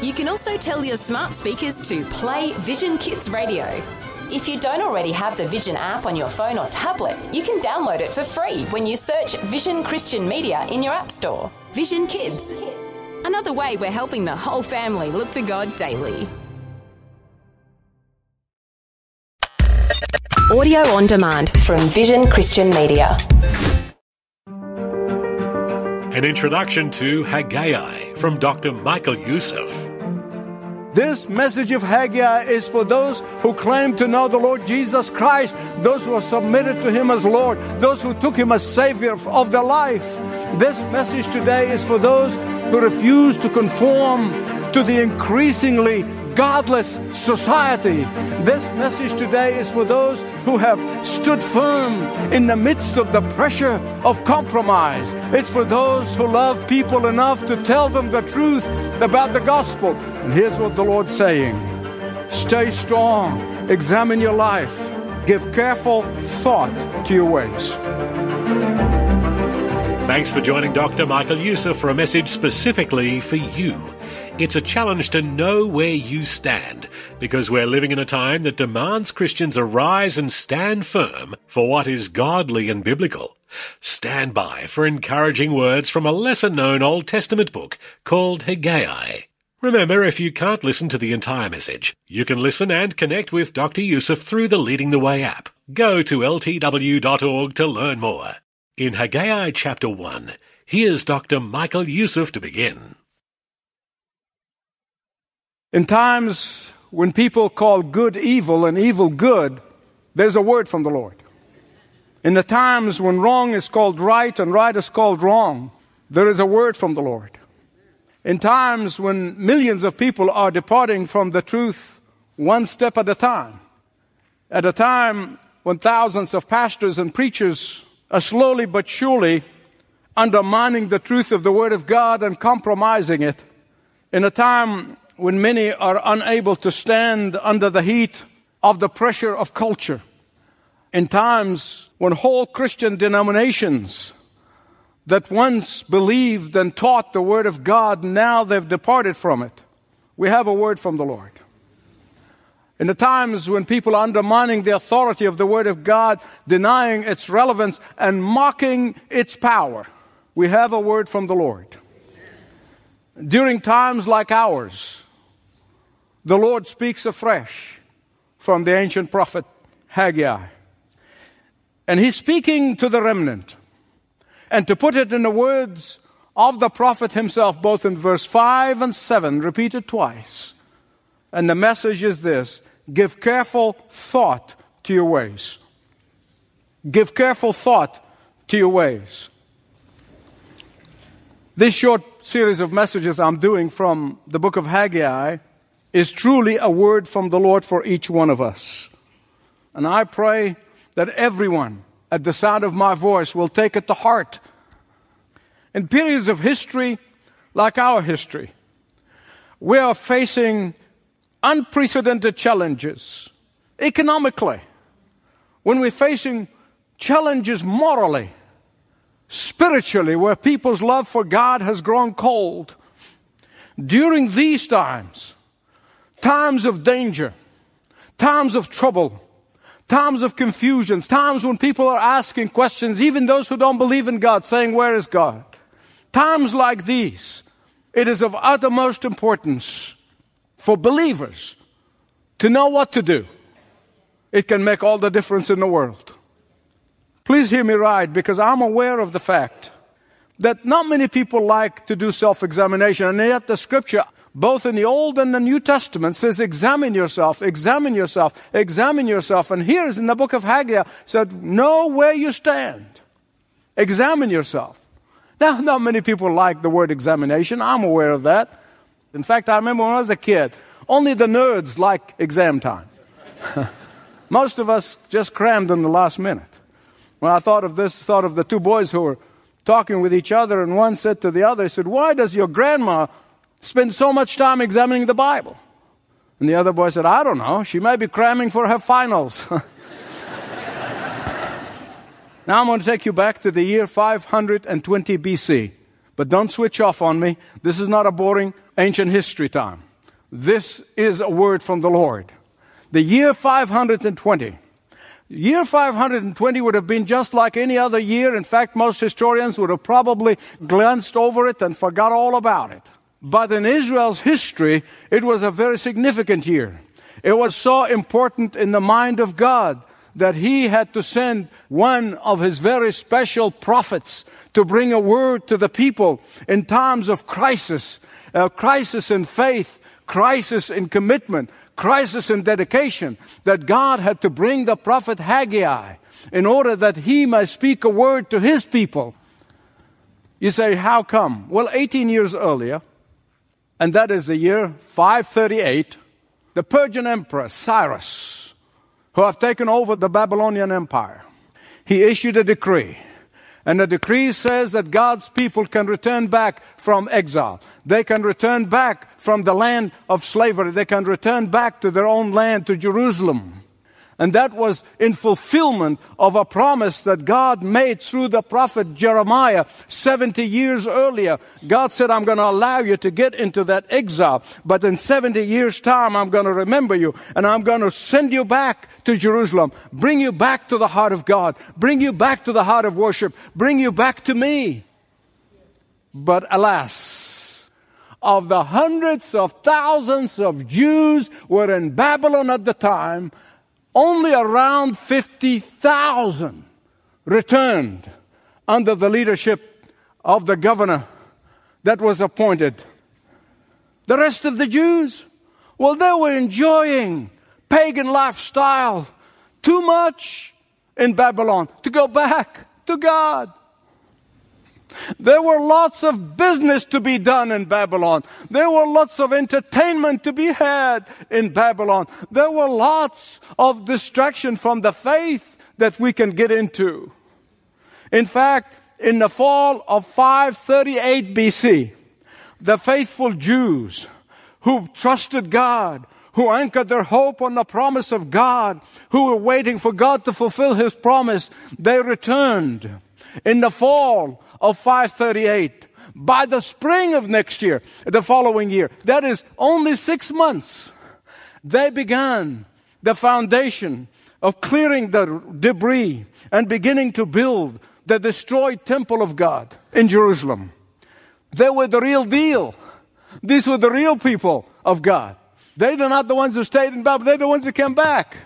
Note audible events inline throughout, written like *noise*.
You can also tell your smart speakers to play Vision Kids Radio. If you don't already have the Vision app on your phone or tablet, you can download it for free when you search Vision Christian Media in your App Store. Vision Kids. Another way we're helping the whole family look to God daily. Audio on demand from Vision Christian Media. An introduction to Haggai from Dr. Michael Youssef. This message of Haggai is for those who claim to know the Lord Jesus Christ, those who are submitted to Him as Lord, those who took Him as Savior of their life. This message today is for those who refuse to conform to the increasingly godless society. This message today is for those who have stood firm in the midst of the pressure of compromise. It's for those who love people enough to tell them the truth about the gospel. And here's what the Lord's saying Stay strong, examine your life, give careful thought to your ways. Thanks for joining Dr. Michael Youssef for a message specifically for you. It's a challenge to know where you stand because we're living in a time that demands Christians arise and stand firm for what is godly and biblical. Stand by for encouraging words from a lesser known Old Testament book called Haggai. Remember, if you can't listen to the entire message, you can listen and connect with Dr. Youssef through the Leading the Way app. Go to ltw.org to learn more. In Haggai chapter 1, here's Dr. Michael Youssef to begin. In times when people call good evil and evil good, there's a word from the Lord. In the times when wrong is called right and right is called wrong, there is a word from the Lord. In times when millions of people are departing from the truth one step at a time, at a time when thousands of pastors and preachers are slowly but surely undermining the truth of the Word of God and compromising it, in a time when many are unable to stand under the heat of the pressure of culture, in times when whole Christian denominations that once believed and taught the Word of God, now they've departed from it. We have a word from the Lord. In the times when people are undermining the authority of the Word of God, denying its relevance, and mocking its power, we have a word from the Lord. During times like ours, the Lord speaks afresh from the ancient prophet Haggai. And he's speaking to the remnant. And to put it in the words of the prophet himself, both in verse 5 and 7, repeated twice. And the message is this give careful thought to your ways. Give careful thought to your ways. This short series of messages I'm doing from the book of Haggai is truly a word from the Lord for each one of us. And I pray that everyone at the sound of my voice will take it to heart. In periods of history like our history, we are facing unprecedented challenges economically, when we're facing challenges morally, spiritually, where people's love for God has grown cold. During these times, times of danger, times of trouble, times of confusions, times when people are asking questions, even those who don't believe in God, saying, Where is God? Times like these, it is of uttermost importance for believers to know what to do. It can make all the difference in the world. Please hear me right, because I'm aware of the fact that not many people like to do self examination, and yet the scripture, both in the Old and the New Testament, says, Examine yourself, examine yourself, examine yourself. And here is in the book of Haggai, said, Know where you stand, examine yourself. Now, not many people like the word examination. I'm aware of that. In fact, I remember when I was a kid, Only the nerds like exam time. *laughs* Most of us just crammed in the last minute. When I thought of this, thought of the two boys who were talking with each other, and one said to the other, he said, Why does your grandma spend so much time examining the Bible? And the other boy said, I don't know. She may be cramming for her finals. *laughs* now I'm going to take you back to the year 520 BC. But don't switch off on me. This is not a boring ancient history time. This is a word from the Lord. The year 520. Year 520 would have been just like any other year. In fact, most historians would have probably glanced over it and forgot all about it. But in Israel's history, it was a very significant year. It was so important in the mind of God that he had to send one of his very special prophets to bring a word to the people in times of crisis, a crisis in faith, crisis in commitment, crisis in dedication, that God had to bring the prophet Haggai in order that he might speak a word to his people. You say, how come? Well, 18 years earlier, and that is the year 538, the Persian Emperor Cyrus, who have taken over the Babylonian Empire, he issued a decree. And the decree says that God's people can return back from exile. They can return back from the land of slavery. They can return back to their own land, to Jerusalem. And that was in fulfillment of a promise that God made through the prophet Jeremiah 70 years earlier. God said, I'm going to allow you to get into that exile, but in 70 years time, I'm going to remember you and I'm going to send you back to Jerusalem, bring you back to the heart of God, bring you back to the heart of worship, bring you back to me. But alas, of the hundreds of thousands of Jews were in Babylon at the time, only around 50,000 returned under the leadership of the governor that was appointed. The rest of the Jews, well, they were enjoying pagan lifestyle too much in Babylon to go back to God. There were lots of business to be done in Babylon. There were lots of entertainment to be had in Babylon. There were lots of distraction from the faith that we can get into. In fact, in the fall of 538 BC, the faithful Jews who trusted God, who anchored their hope on the promise of God, who were waiting for God to fulfill His promise, they returned. In the fall of 538 by the spring of next year, the following year. That is only six months. They began the foundation of clearing the debris and beginning to build the destroyed temple of God in Jerusalem. They were the real deal. These were the real people of God. They are not the ones who stayed in Babylon, they're the ones who came back.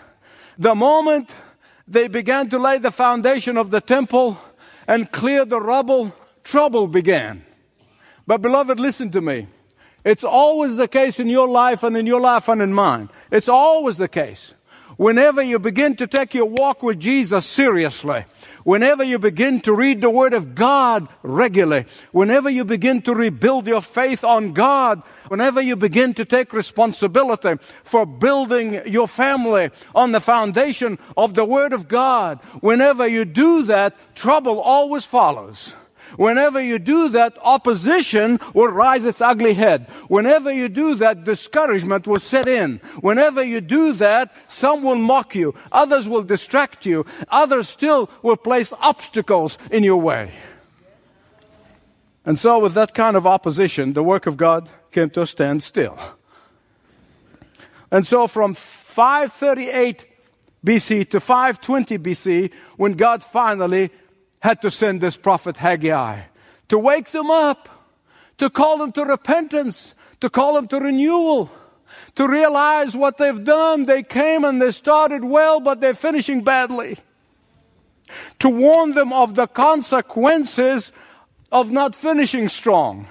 The moment they began to lay the foundation of the temple, and cleared the rubble, trouble began. But beloved, listen to me. It's always the case in your life and in your life and in mine. It's always the case. Whenever you begin to take your walk with Jesus seriously, whenever you begin to read the Word of God regularly, whenever you begin to rebuild your faith on God, whenever you begin to take responsibility for building your family on the foundation of the Word of God, whenever you do that, trouble always follows. Whenever you do that, opposition will rise its ugly head. Whenever you do that, discouragement will set in. Whenever you do that, some will mock you, others will distract you, others still will place obstacles in your way. And so, with that kind of opposition, the work of God came to a standstill. And so, from 538 BC to 520 BC, when God finally had to send this prophet Haggai to wake them up, to call them to repentance, to call them to renewal, to realize what they've done. They came and they started well, but they're finishing badly. To warn them of the consequences of not finishing strong.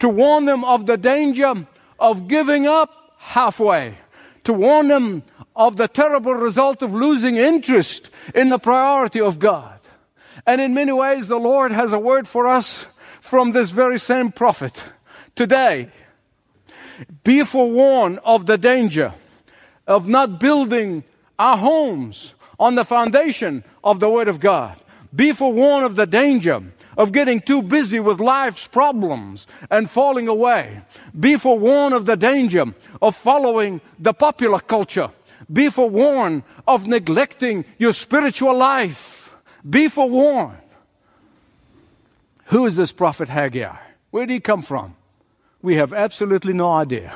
To warn them of the danger of giving up halfway. To warn them of the terrible result of losing interest in the priority of God. And in many ways, the Lord has a word for us from this very same prophet today. Be forewarned of the danger of not building our homes on the foundation of the Word of God. Be forewarned of the danger of getting too busy with life's problems and falling away. Be forewarned of the danger of following the popular culture. Be forewarned of neglecting your spiritual life. Be forewarned. Who is this prophet Haggai? Where did he come from? We have absolutely no idea.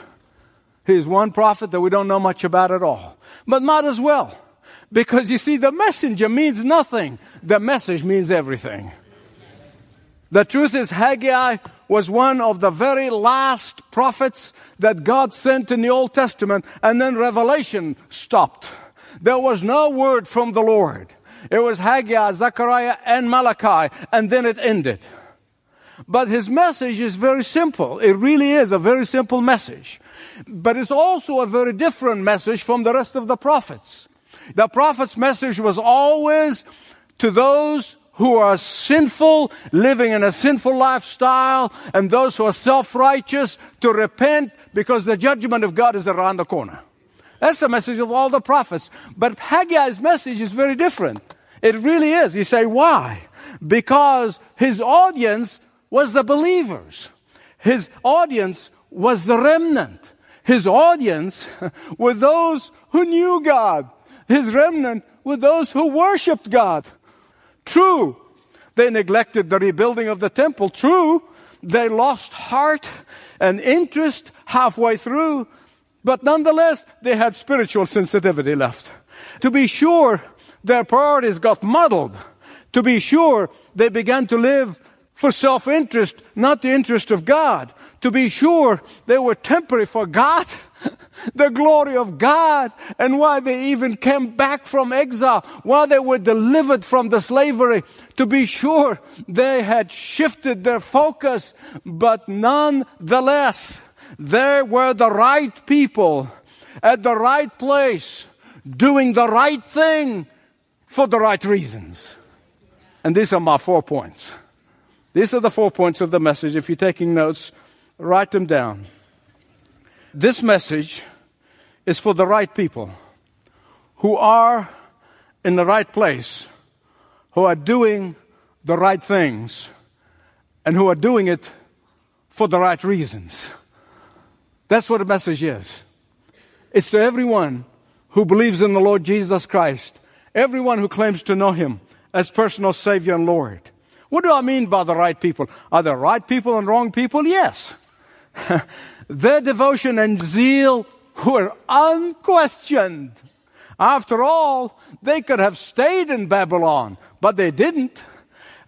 He's one prophet that we don't know much about at all. But might as well. Because you see, the messenger means nothing. The message means everything. The truth is, Haggai was one of the very last prophets that God sent in the Old Testament, and then Revelation stopped. There was no word from the Lord. It was Haggai, Zechariah, and Malachi, and then it ended. But his message is very simple. It really is a very simple message. But it's also a very different message from the rest of the prophets. The prophet's message was always to those who are sinful, living in a sinful lifestyle, and those who are self righteous to repent because the judgment of God is around the corner. That's the message of all the prophets. But Haggai's message is very different. It really is. You say, why? Because his audience was the believers. His audience was the remnant. His audience *laughs* were those who knew God. His remnant were those who worshiped God. True, they neglected the rebuilding of the temple. True, they lost heart and interest halfway through. But nonetheless, they had spiritual sensitivity left. To be sure, their priorities got muddled. To be sure, they began to live for self interest, not the interest of God. To be sure, they were temporary for God *laughs* the glory of God and why they even came back from exile, why they were delivered from the slavery. To be sure, they had shifted their focus, but nonetheless, they were the right people at the right place, doing the right thing for the right reasons. And these are my four points. These are the four points of the message. If you're taking notes, write them down. This message is for the right people who are in the right place, who are doing the right things, and who are doing it for the right reasons. That's what the message is. It's to everyone who believes in the Lord Jesus Christ, everyone who claims to know Him as personal Savior and Lord. What do I mean by the right people? Are there right people and wrong people? Yes. *laughs* Their devotion and zeal were unquestioned. After all, they could have stayed in Babylon, but they didn't.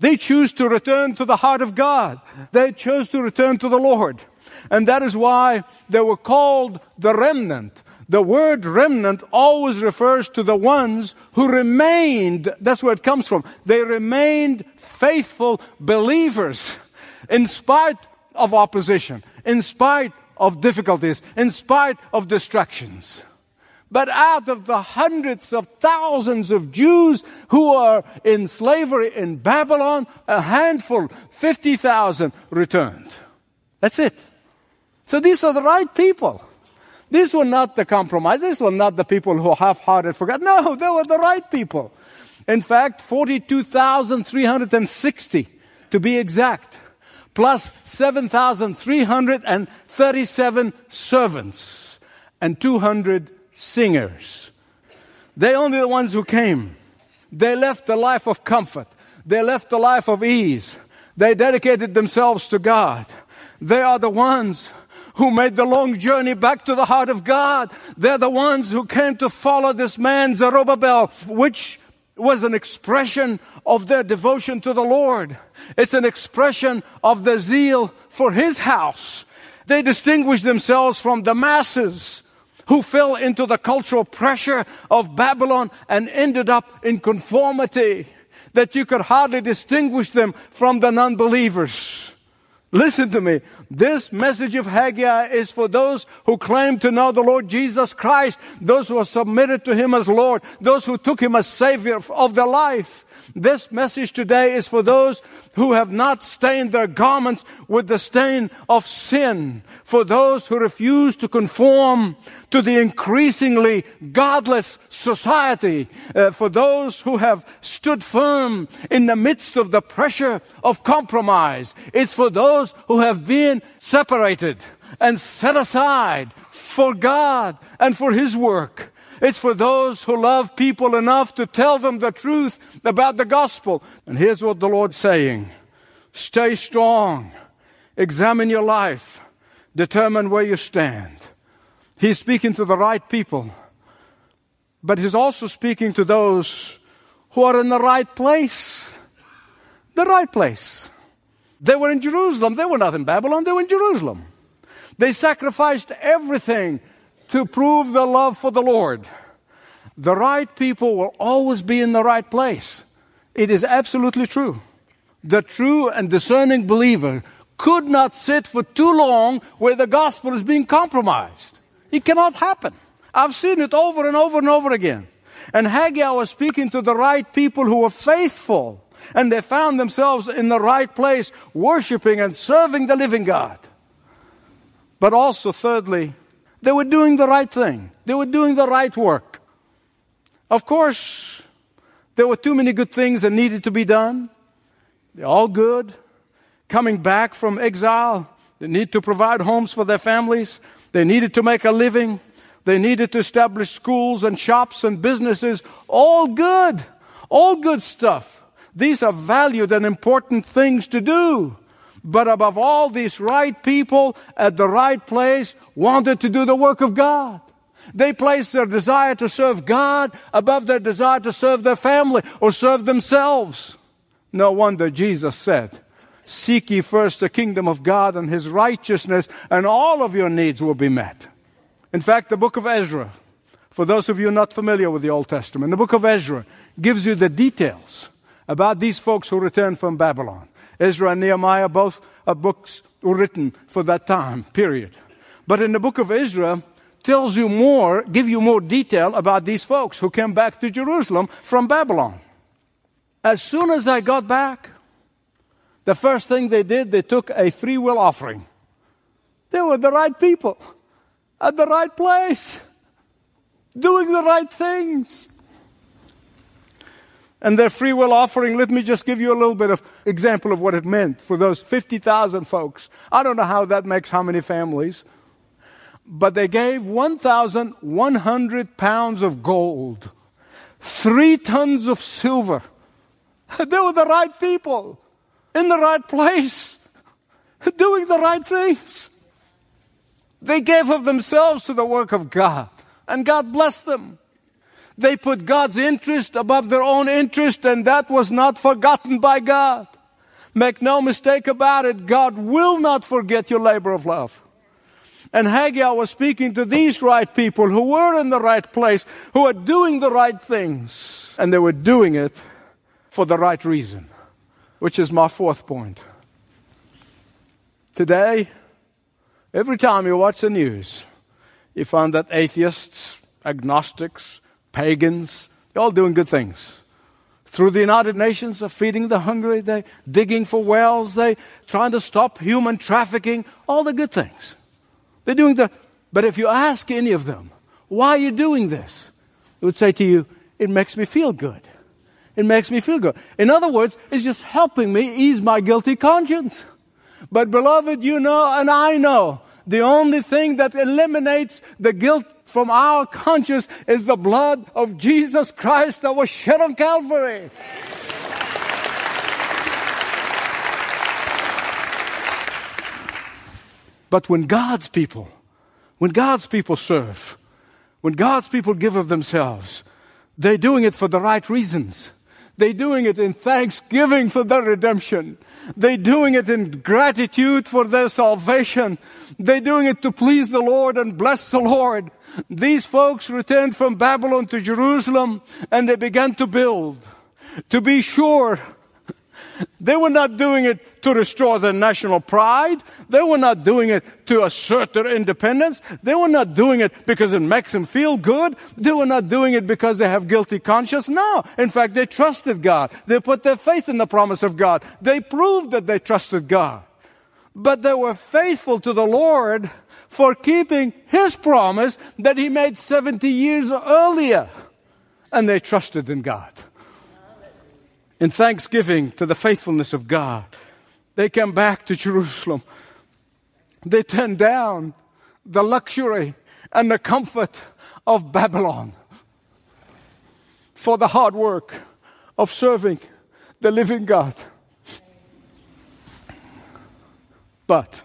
They chose to return to the heart of God. They chose to return to the Lord. And that is why they were called the remnant. The word remnant always refers to the ones who remained. That's where it comes from. They remained faithful believers in spite of opposition, in spite of difficulties, in spite of distractions. But out of the hundreds of thousands of Jews who are in slavery in Babylon, a handful, 50,000 returned. That's it. So these are the right people. These were not the compromise. These were not the people who half-hearted forgot. No, they were the right people. In fact, 42,360 to be exact plus 7,337 servants and 200 singers. They only the ones who came. They left a life of comfort. They left a life of ease. They dedicated themselves to God. They are the ones who made the long journey back to the heart of God. They're the ones who came to follow this man Zerubbabel, which was an expression of their devotion to the Lord. It's an expression of their zeal for His house. They distinguished themselves from the masses who fell into the cultural pressure of Babylon and ended up in conformity that you could hardly distinguish them from the non-believers. Listen to me. This message of Haggai is for those who claim to know the Lord Jesus Christ, those who are submitted to Him as Lord, those who took Him as Savior of their life. This message today is for those who have not stained their garments with the stain of sin, for those who refuse to conform to the increasingly godless society, uh, for those who have stood firm in the midst of the pressure of compromise. It's for those who have been separated and set aside for God and for His work. It's for those who love people enough to tell them the truth about the gospel. And here's what the Lord's saying Stay strong, examine your life, determine where you stand. He's speaking to the right people, but He's also speaking to those who are in the right place. The right place. They were in Jerusalem. They were not in Babylon. They were in Jerusalem. They sacrificed everything to prove their love for the Lord. The right people will always be in the right place. It is absolutely true. The true and discerning believer could not sit for too long where the gospel is being compromised. It cannot happen. I've seen it over and over and over again. And Haggai was speaking to the right people who were faithful, and they found themselves in the right place, worshiping and serving the living God. But also, thirdly, they were doing the right thing. They were doing the right work. Of course, there were too many good things that needed to be done. They're all good. Coming back from exile, they need to provide homes for their families. They needed to make a living. They needed to establish schools and shops and businesses. All good. All good stuff. These are valued and important things to do. But above all, these right people at the right place wanted to do the work of God. They placed their desire to serve God above their desire to serve their family or serve themselves. No wonder Jesus said, Seek ye first the kingdom of God and his righteousness, and all of your needs will be met. In fact, the book of Ezra, for those of you not familiar with the Old Testament, the book of Ezra gives you the details about these folks who returned from Babylon. Ezra and Nehemiah, both are books written for that time period. But in the book of Ezra, tells you more, give you more detail about these folks who came back to Jerusalem from Babylon. As soon as I got back, the first thing they did, they took a free will offering. They were the right people at the right place, doing the right things and their free will offering, let me just give you a little bit of example of what it meant for those 50,000 folks. I don't know how that makes how many families, but they gave 1,100 pounds of gold, three tons of silver. *laughs* They were the right people, in the right place, *laughs* doing the right things. They gave of themselves to the work of God, and God blessed them. They put God's interest above their own interest, and that was not forgotten by God. Make no mistake about it, God will not forget your labor of love. And Haggai was speaking to these right people who were in the right place, who were doing the right things, and they were doing it for the right reason, which is my fourth point. Today, every time you watch the news, you find that atheists, agnostics, pagans, they're all doing good things. Through the United Nations, they're feeding the hungry, they're digging for wells, they're trying to stop human trafficking, all the good things. They're doing the, but if you ask any of them, why are you doing this? They would say to you, it makes me feel good. It makes me feel good. In other words, it's just helping me ease my guilty conscience. But beloved, you know and I know the only thing that eliminates the guilt from our conscience is the blood of Jesus Christ that was shed on Calvary. But when God's people, when God's people serve, when God's people give of themselves, they're doing it for the right reasons. They're doing it in thanksgiving for their redemption. They're doing it in gratitude for their salvation. They're doing it to please the Lord and bless the Lord. These folks returned from Babylon to Jerusalem and they began to build. To be sure, they were not doing it to restore their national pride. They were not doing it to assert their independence. They were not doing it because it makes them feel good. They were not doing it because they have guilty conscience. No. In fact, they trusted God. They put their faith in the promise of God. They proved that they trusted God. But they were faithful to the Lord for keeping His promise that He made 70 years earlier. And they trusted in God in thanksgiving to the faithfulness of God. They came back to Jerusalem. They turned down the luxury and the comfort of Babylon for the hard work of serving the living God. But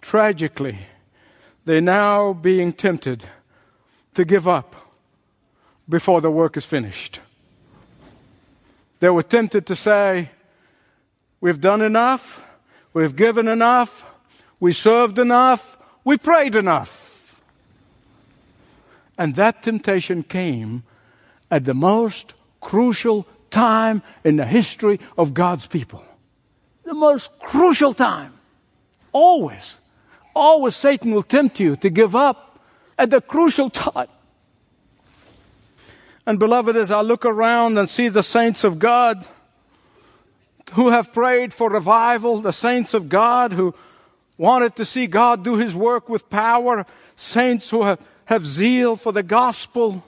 tragically, they're now being tempted to give up before the work is finished. They were tempted to say, We've done enough, we've given enough, we served enough, we prayed enough. And that temptation came at the most crucial time in the history of God's people. The most crucial time. Always. Always Satan will tempt you to give up at the crucial time. And beloved, as I look around and see the saints of God who have prayed for revival, the saints of God who wanted to see God do his work with power, saints who have, have zeal for the gospel,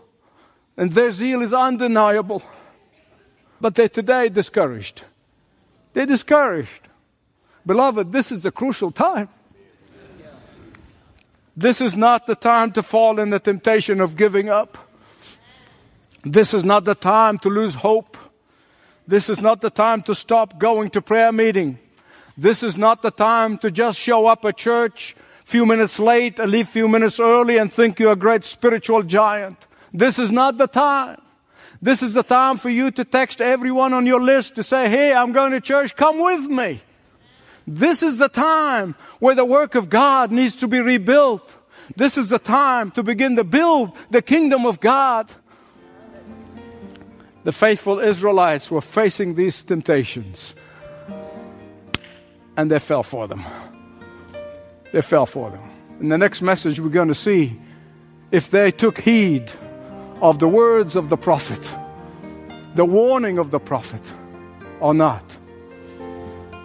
and their zeal is undeniable. But they're today discouraged. They're discouraged. Beloved, this is the crucial time. This is not the time to fall in the temptation of giving up. This is not the time to lose hope. This is not the time to stop going to prayer meeting. This is not the time to just show up at church a few minutes late and leave a few minutes early and think you're a great spiritual giant. This is not the time. This is the time for you to text everyone on your list to say, Hey, I'm going to church. Come with me. This is the time where the work of God needs to be rebuilt. This is the time to begin to build the kingdom of God the faithful Israelites were facing these temptations and they fell for them. They fell for them. In the next message, we're going to see if they took heed of the words of the prophet, the warning of the prophet, or not.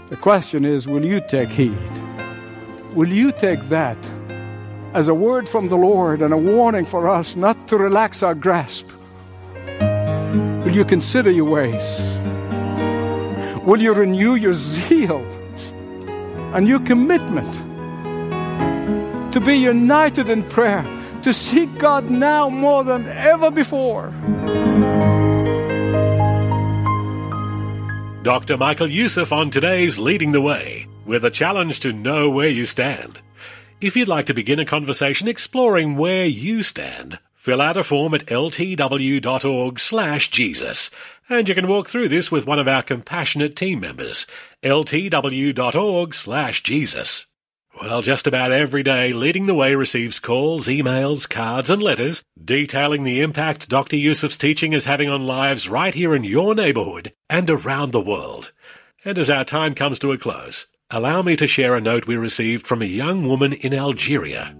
The question is will you take heed? Will you take that as a word from the Lord and a warning for us not to relax our grasp? Will you consider your ways? Will you renew your zeal and your commitment to be united in prayer, to seek God now more than ever before? Dr. Michael Youssef on today's Leading the Way, with a challenge to know where you stand. If you'd like to begin a conversation exploring where you stand, Fill out a form at ltw.org slash Jesus, and you can walk through this with one of our compassionate team members. ltw.org slash Jesus. Well, just about every day, Leading the Way receives calls, emails, cards, and letters detailing the impact Dr. Youssef's teaching is having on lives right here in your neighborhood and around the world. And as our time comes to a close, allow me to share a note we received from a young woman in Algeria.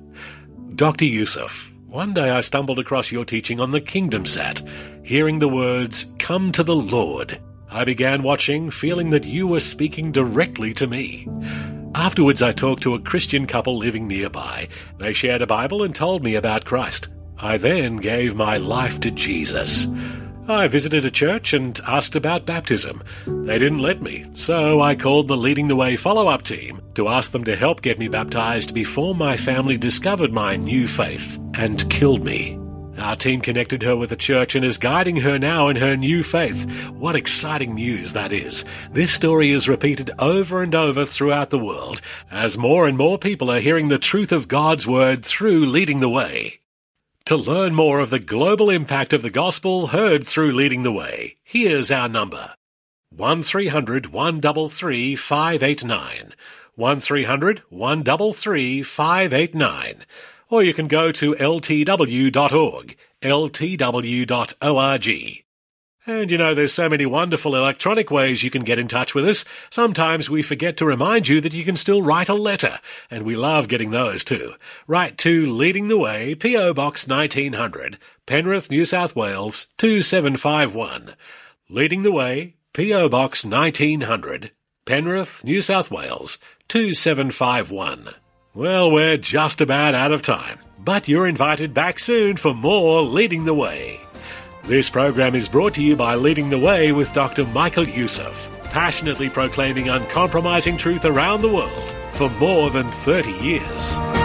Dr. Youssef, one day I stumbled across your teaching on the Kingdom Sat, hearing the words, Come to the Lord. I began watching, feeling that you were speaking directly to me. Afterwards, I talked to a Christian couple living nearby. They shared a Bible and told me about Christ. I then gave my life to Jesus. I visited a church and asked about baptism. They didn't let me, so I called the Leading the Way follow up team to ask them to help get me baptized before my family discovered my new faith and killed me. Our team connected her with a church and is guiding her now in her new faith. What exciting news that is. This story is repeated over and over throughout the world as more and more people are hearing the truth of God's Word through Leading the Way. To learn more of the global impact of the gospel heard through Leading the Way, here's our number. 1300 133 589. 1300 133 589. Or you can go to ltw.org, ltw.org. And you know, there's so many wonderful electronic ways you can get in touch with us. Sometimes we forget to remind you that you can still write a letter, and we love getting those too. Write to Leading the Way, P.O. Box 1900, Penrith, New South Wales 2751. Leading the Way, P.O. Box 1900, Penrith, New South Wales 2751. Well, we're just about out of time, but you're invited back soon for more Leading the Way. This program is brought to you by Leading the Way with Dr. Michael Youssef, passionately proclaiming uncompromising truth around the world for more than 30 years.